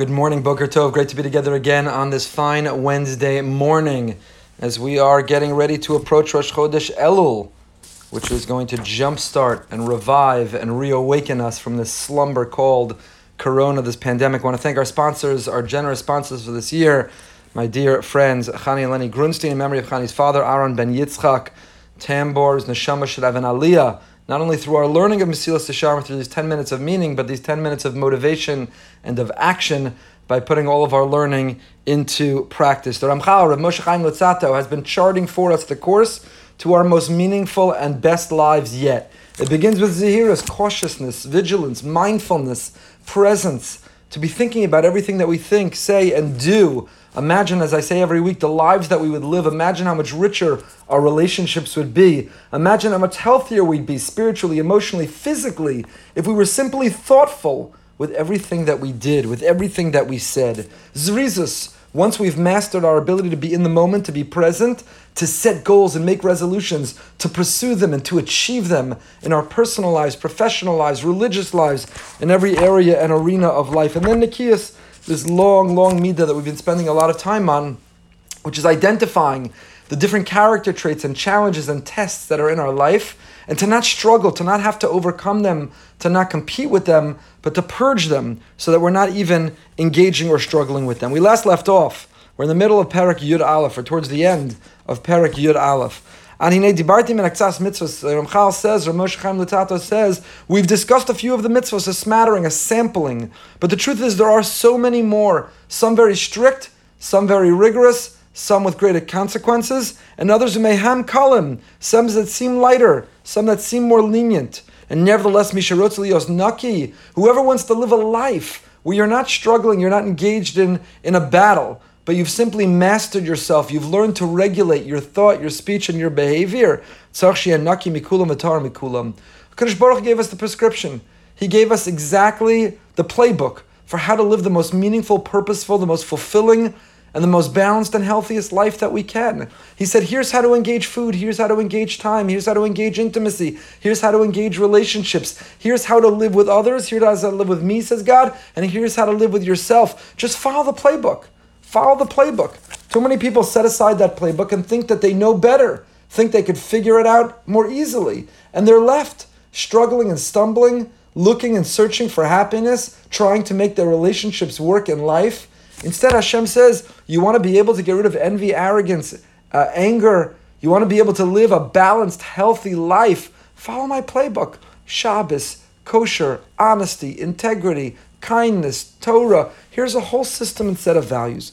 Good morning, Boker Tov. Great to be together again on this fine Wednesday morning as we are getting ready to approach Rosh Chodesh Elul, which is going to jumpstart and revive and reawaken us from this slumber called Corona, this pandemic. I want to thank our sponsors, our generous sponsors for this year, my dear friends, Chani and Lenny Grunstein, in memory of Chani's father, Aaron Ben Yitzchak, Tambor's Neshama Shravan Aliyah, not only through our learning of Mesilas Yesharim through these 10 minutes of meaning, but these 10 minutes of motivation and of action by putting all of our learning into practice. The Ramchal, Rav Moshe Chaim Luzzatto, has been charting for us the course to our most meaningful and best lives yet. It begins with Zahiras, cautiousness, vigilance, mindfulness, presence, to be thinking about everything that we think, say, and do Imagine, as I say every week, the lives that we would live. Imagine how much richer our relationships would be. Imagine how much healthier we'd be spiritually, emotionally, physically, if we were simply thoughtful with everything that we did, with everything that we said. Zrizus, once we've mastered our ability to be in the moment, to be present, to set goals and make resolutions, to pursue them and to achieve them in our personal lives, professional lives, religious lives, in every area and arena of life. And then Nikias, this long, long midah that we've been spending a lot of time on, which is identifying the different character traits and challenges and tests that are in our life, and to not struggle, to not have to overcome them, to not compete with them, but to purge them so that we're not even engaging or struggling with them. We last left off. We're in the middle of Perek Yud Aleph, or towards the end of Perek Yud Aleph. And Hine Dibartim and Aksas mitzvahs. Uh, Ramchal says, Ramosh Chaim Luzzatto says, we've discussed a few of the mitzvahs, a smattering, a sampling. But the truth is, there are so many more. Some very strict, some very rigorous, some with greater consequences, and others who may ham kalim, some that seem lighter, some that seem more lenient. And nevertheless, Misharotz Lios Naki, whoever wants to live a life where you're not struggling, you're not engaged in, in a battle, but you've simply mastered yourself. You've learned to regulate your thought, your speech, and your behavior. Naki Mikulam Atar Kadosh Baruch gave us the prescription. He gave us exactly the playbook for how to live the most meaningful, purposeful, the most fulfilling, and the most balanced and healthiest life that we can. He said, here's how to engage food, here's how to engage time, here's how to engage intimacy, here's how to engage relationships, here's how to live with others, here's how to live with me, says God, and here's how to live with yourself. Just follow the playbook. Follow the playbook. Too many people set aside that playbook and think that they know better, think they could figure it out more easily, and they're left struggling and stumbling, looking and searching for happiness, trying to make their relationships work in life. Instead, Hashem says, you want to be able to get rid of envy, arrogance, uh, anger. You want to be able to live a balanced, healthy life. Follow my playbook. Shabbos, kosher, honesty, integrity, kindness, Torah. Here's a whole system and set of values.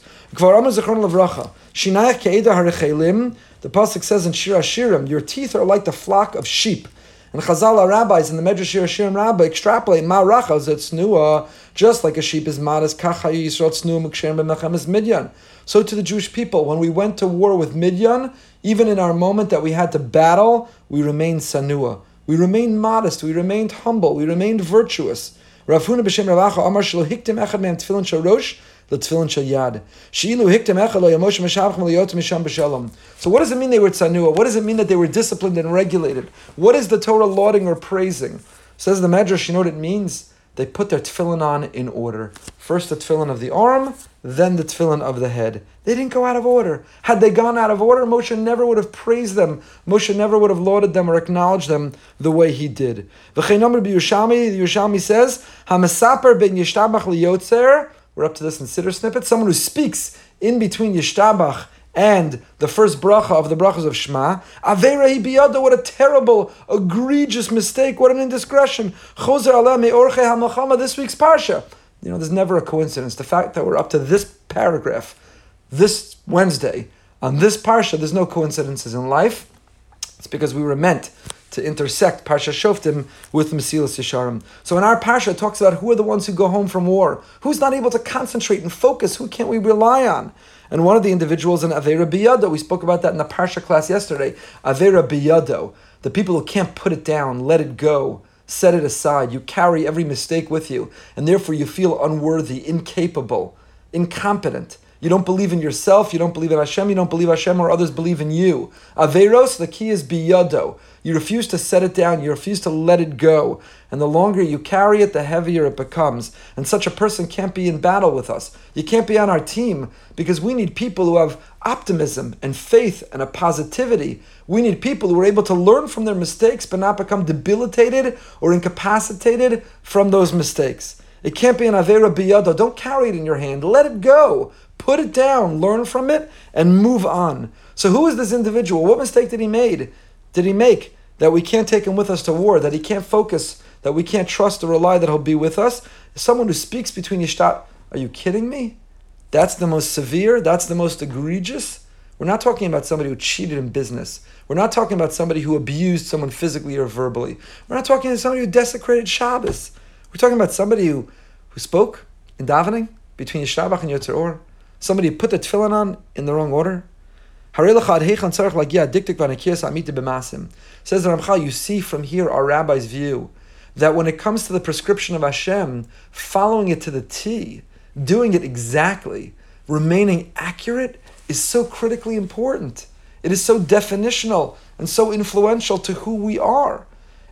The pasuk says in Shir Hashirim, your teeth are like the flock of sheep. And Chazal rabbis in the Medrash Hashirim Rabbah extrapolate ma rachas tznuah, just like a sheep is modest, kachayu yisrael tznuah mukshem b'mechemes midyan. So to the Jewish people, when we went to war with Midyan, even in our moment that we had to battle, we remained sanua. We remained modest, we remained humble, we remained virtuous. B'shem Amar shelo echad me'em tefillin shel rosh shel yad. She'ilu echad lo yamosh meshavchem liyot misham b'shalom. So what does it mean they were tzanua? What does it mean that they were disciplined and regulated? What is the Torah lauding or praising? Says the Medrash, you know what it means? They put their tefillin on in order. First the tefillin of the arm, then the tefillin of the head. They didn't go out of order. Had they gone out of order, Moshe never would have praised them. Moshe never would have lauded them or acknowledged them the way he did. The Yerushalmi says, "Hamasaper ben yishtabach liyotzer." We're up to this in Siddur snippet. Someone who speaks in between yishtabach and the first bracha of the brachas of Shema. Avera biyada, what a terrible, egregious mistake, what an indiscretion. Choser Allah me'orche ha this week's parsha. You know, there's never a coincidence. The fact that we're up to this paragraph, this Wednesday, on this parsha, there's no coincidences in life. It's because we were meant to intersect Parsha Shoftim with Mesilas Yesharim. So in our Parsha, it talks about who are the ones who go home from war, who's not able to concentrate and focus, who can't we rely on? And one of the individuals in Avera Biyado, we spoke about that in the Parsha class yesterday, Avera Biyado, the people who can't put it down, let it go, set it aside. You carry every mistake with you, and therefore you feel unworthy, incapable, incompetent. You don't believe in yourself. You don't believe in Hashem. You don't believe Hashem or others believe in you. Averos, the key is biyado. You refuse to set it down. You refuse to let it go. And the longer you carry it, the heavier it becomes. And such a person can't be in battle with us. You can't be on our team because we need people who have optimism and faith and a positivity. We need people who are able to learn from their mistakes but not become debilitated or incapacitated from those mistakes. It can't be an Avera Biyado. Don't carry it in your hand. Let it go. Put it down, learn from it, and move on. So, who is this individual? What mistake did he made? Did he make that we can't take him with us to war? That he can't focus? That we can't trust or rely that he'll be with us? Someone who speaks between yishtat. Are you kidding me? That's the most severe. That's the most egregious. We're not talking about somebody who cheated in business. We're not talking about somebody who abused someone physically or verbally. We're not talking about somebody who desecrated Shabbos. We're talking about somebody who, who spoke in davening between Yishtabach and Yotzer Or. Somebody put the tefillin on in the wrong order. Says the you see from here our rabbi's view that when it comes to the prescription of Hashem, following it to the T, doing it exactly, remaining accurate is so critically important. It is so definitional and so influential to who we are.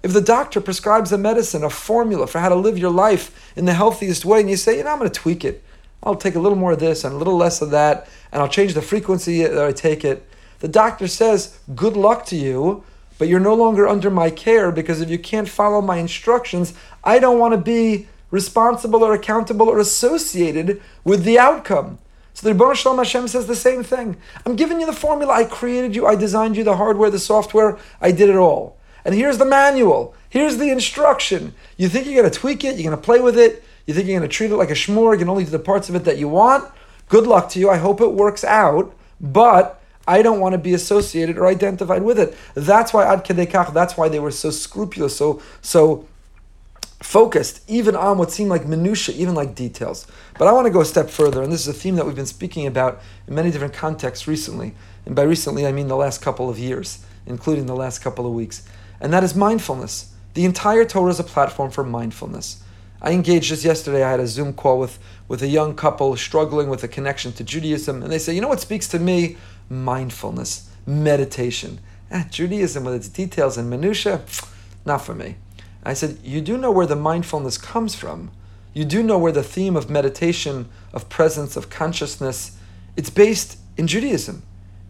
If the doctor prescribes a medicine, a formula for how to live your life in the healthiest way, and you say, you know, I'm going to tweak it, I'll take a little more of this and a little less of that, and I'll change the frequency that I take it. The doctor says, Good luck to you, but you're no longer under my care because if you can't follow my instructions, I don't want to be responsible or accountable or associated with the outcome. So the Rebbe Shalom Hashem says the same thing. I'm giving you the formula. I created you. I designed you the hardware, the software. I did it all. And here's the manual. Here's the instruction. You think you're going to tweak it? You're going to play with it? You think you're going to treat it like a shmur, you can only do the parts of it that you want? Good luck to you. I hope it works out, but I don't want to be associated or identified with it. That's why Ad Kedekach, that's why they were so scrupulous, so so focused, even on what seemed like minutia, even like details. But I want to go a step further, and this is a theme that we've been speaking about in many different contexts recently. And by recently, I mean the last couple of years, including the last couple of weeks. And that is mindfulness. The entire Torah is a platform for mindfulness. I engaged just yesterday. I had a Zoom call with, with a young couple struggling with a connection to Judaism, and they say, you know what speaks to me? Mindfulness, meditation. Ah, Judaism with its details and minutia, not for me. I said, you do know where the mindfulness comes from. You do know where the theme of meditation, of presence, of consciousness, it's based in Judaism.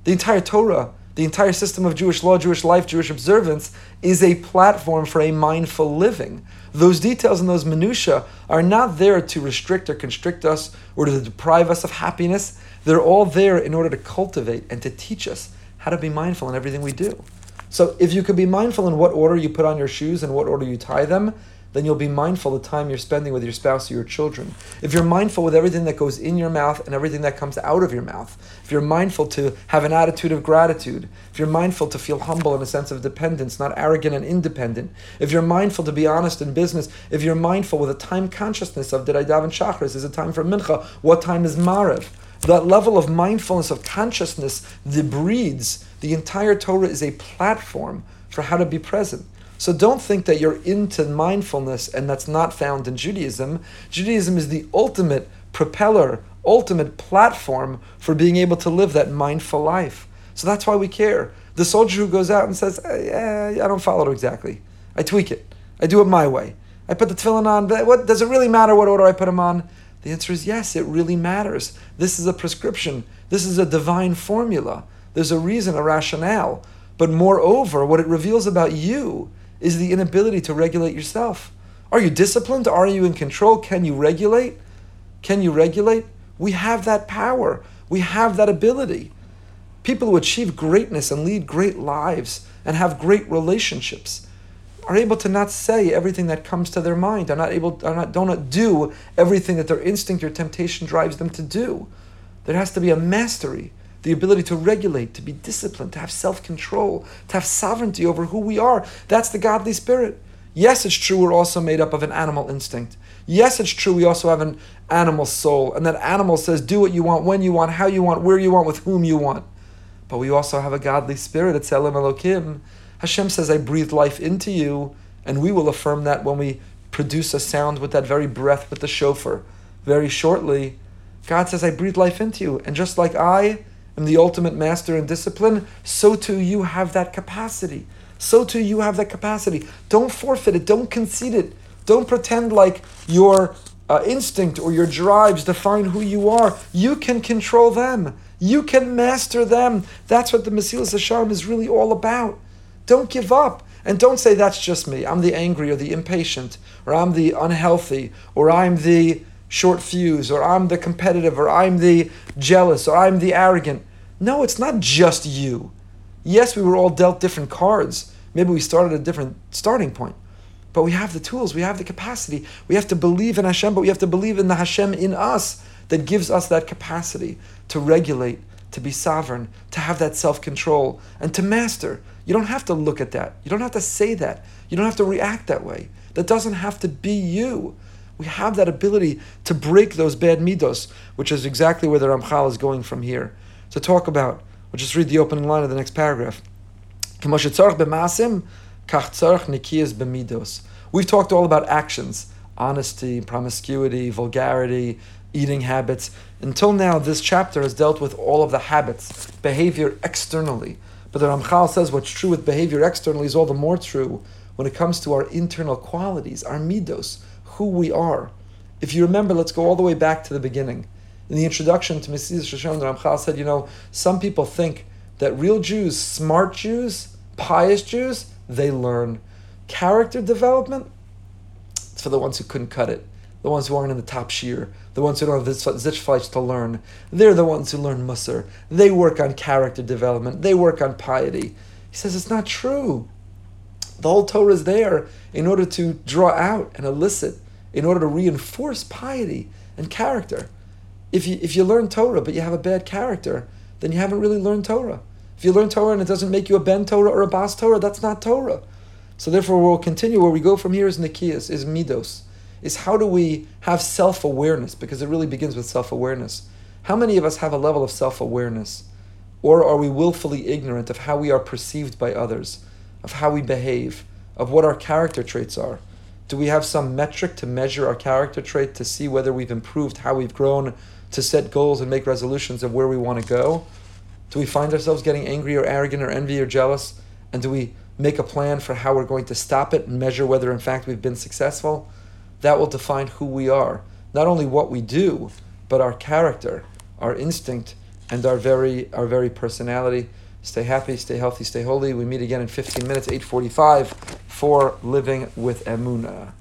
The entire Torah, the entire system of Jewish law, Jewish life, Jewish observance is a platform for a mindful living. Those details and those minutiae are not there to restrict or constrict us or to deprive us of happiness. They're all there in order to cultivate and to teach us how to be mindful in everything we do. So if you could be mindful in what order you put on your shoes and what order you tie them, then you'll be mindful of the time you're spending with your spouse or your children. If you're mindful with everything that goes in your mouth and everything that comes out of your mouth, if you're mindful to have an attitude of gratitude, if you're mindful to feel humble and a sense of dependence, not arrogant and independent, if you're mindful to be honest in business, if you're mindful with a time consciousness of did I daven shachris, is it time for mincha, what time is maariv, that level of mindfulness of consciousness that breeds the entire Torah is a platform for how to be present. So don't think that you're into mindfulness and that's not found in Judaism. Judaism is the ultimate propeller, ultimate platform for being able to live that mindful life. So that's why we care. The soldier who goes out and says, eh, I don't follow it exactly. I tweak it. I do it my way. I put the tefillin on. What does it really matter what order I put them on? The answer is yes, it really matters. This is a prescription. This is a divine formula. There's a reason, a rationale. But moreover, what it reveals about you is the inability to regulate yourself. Are you disciplined? Are you in control? Can you regulate? Can you regulate? We have that power. We have that ability. People who achieve greatness and lead great lives and have great relationships are able to not say everything that comes to their mind, are not able are not, do not do everything that their instinct or temptation drives them to do. There has to be a mastery the ability to regulate, to be disciplined, to have self control, to have sovereignty over who we are. That's the godly spirit. Yes, it's true, we're also made up of an animal instinct. Yes, it's true, we also have an animal soul, and that animal says, do what you want, when you want, how you want, where you want, with whom you want. But we also have a godly spirit, it's Elohim Elokim. Hashem says, I breathe life into you, and we will affirm that when we produce a sound with that very breath with the shofar. Very shortly, God says, I breathe life into you. And just like I am the ultimate master in discipline, so too you have that capacity. So too you have that capacity. Don't forfeit it. Don't concede it. Don't pretend like your uh, instinct or your drives define who you are. You can control them. You can master them. That's what the Mesilas Yesharim is really all about. Don't give up. And don't say, that's just me. I'm the angry or the impatient, or I'm the unhealthy, or I'm the short fuse, or I'm the competitive, or I'm the jealous, or I'm the arrogant. No, it's not just you. Yes, we were all dealt different cards. Maybe we started at a different starting point. But we have the tools, we have the capacity. We have to believe in Hashem, but we have to believe in the Hashem in us that gives us that capacity to regulate, to be sovereign, to have that self control, and to master. You don't have to look at that. You don't have to say that. You don't have to react that way. That doesn't have to be you. We have that ability to break those bad midos, which is exactly where the Ramchal is going from here. To talk about, we'll just read the opening line of the next paragraph. We've talked all about actions, honesty, promiscuity, vulgarity, eating habits. Until now, this chapter has dealt with all of the habits, behavior externally. But the Ramchal says what's true with behavior externally is all the more true when it comes to our internal qualities, our midos, who we are. If you remember, let's go all the way back to the beginning. In the introduction to Yesharim, the Ramchal said, you know, some people think that real Jews, smart Jews, pious Jews, they learn. Character development, it's for the ones who couldn't cut it the ones who aren't in the top shiur, the ones who don't have zichfleisch to learn. They're the ones who learn musar. They work on character development. They work on piety. He says it's not true. The whole Torah is there in order to draw out and elicit, in order to reinforce piety and character. If you, if you learn Torah but you have a bad character, then you haven't really learned Torah. If you learn Torah and it doesn't make you a Ben Torah or a Bas Torah, that's not Torah. So therefore, we'll continue. Where we go from here is Nikias, is Midos is how do we have self awareness? Because it really begins with self awareness. How many of us have a level of self awareness? Or are we willfully ignorant of how we are perceived by others, of how we behave, of what our character traits are? Do we have some metric to measure our character trait to see whether we've improved, how we've grown, to set goals and make resolutions of where we want to go? Do we find ourselves getting angry or arrogant or envy or jealous? And do we make a plan for how we're going to stop it and measure whether in fact we've been successful? that will define who we are. Not only what we do, but our character, our instinct, and our very our very personality. Stay happy, stay healthy, stay holy. We meet again in 15 minutes, 8:45 for living with Emuna.